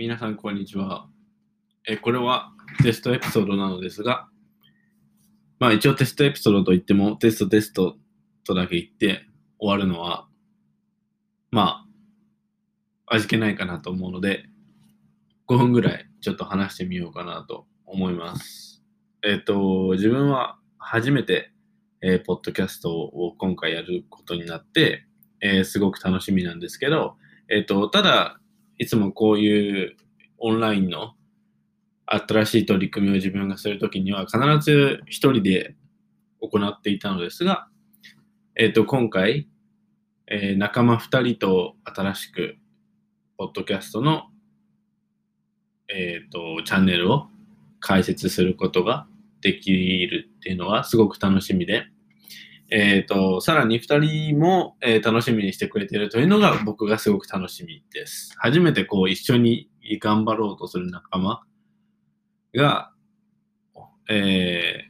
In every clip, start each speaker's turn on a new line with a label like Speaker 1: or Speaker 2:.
Speaker 1: 皆さん、こんにちは。えこれはテストエピソードなのですが、まあ一応テストエピソードといっても、テストテストとだけ言って終わるのは、まあ、味気ないかなと思うので、5分ぐらいちょっと話してみようかなと思います。えっ、と、自分は初めて、えー、ポッドキャストを今回やることになって、えー、すごく楽しみなんですけど、えっ、と、ただ、いつもこういうオンラインの新しい取り組みを自分がするときには必ず一人で行っていたのですが、えっ、ー、と、今回、えー、仲間二人と新しく、ポッドキャストの、えっ、ー、と、チャンネルを開設することができるっていうのはすごく楽しみで、えっ、ー、と、さらに2人も、えー、楽しみにしてくれてるというのが僕がすごく楽しみです。初めてこう一緒に頑張ろうとする仲間が、え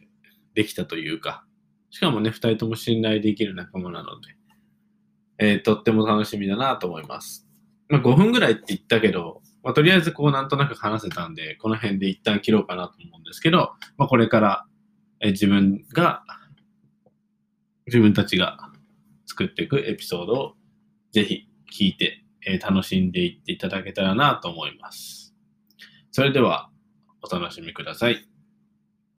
Speaker 1: ー、できたというか、しかもね、2人とも信頼できる仲間なので、えー、とっても楽しみだなと思います。まあ、5分ぐらいって言ったけど、まあ、とりあえずこうなんとなく話せたんで、この辺で一旦切ろうかなと思うんですけど、まあ、これから、え、自分が自分たちが作っていくエピソードをぜひ聞いて、えー、楽しんでいっていただけたらなと思います。それではお楽しみください。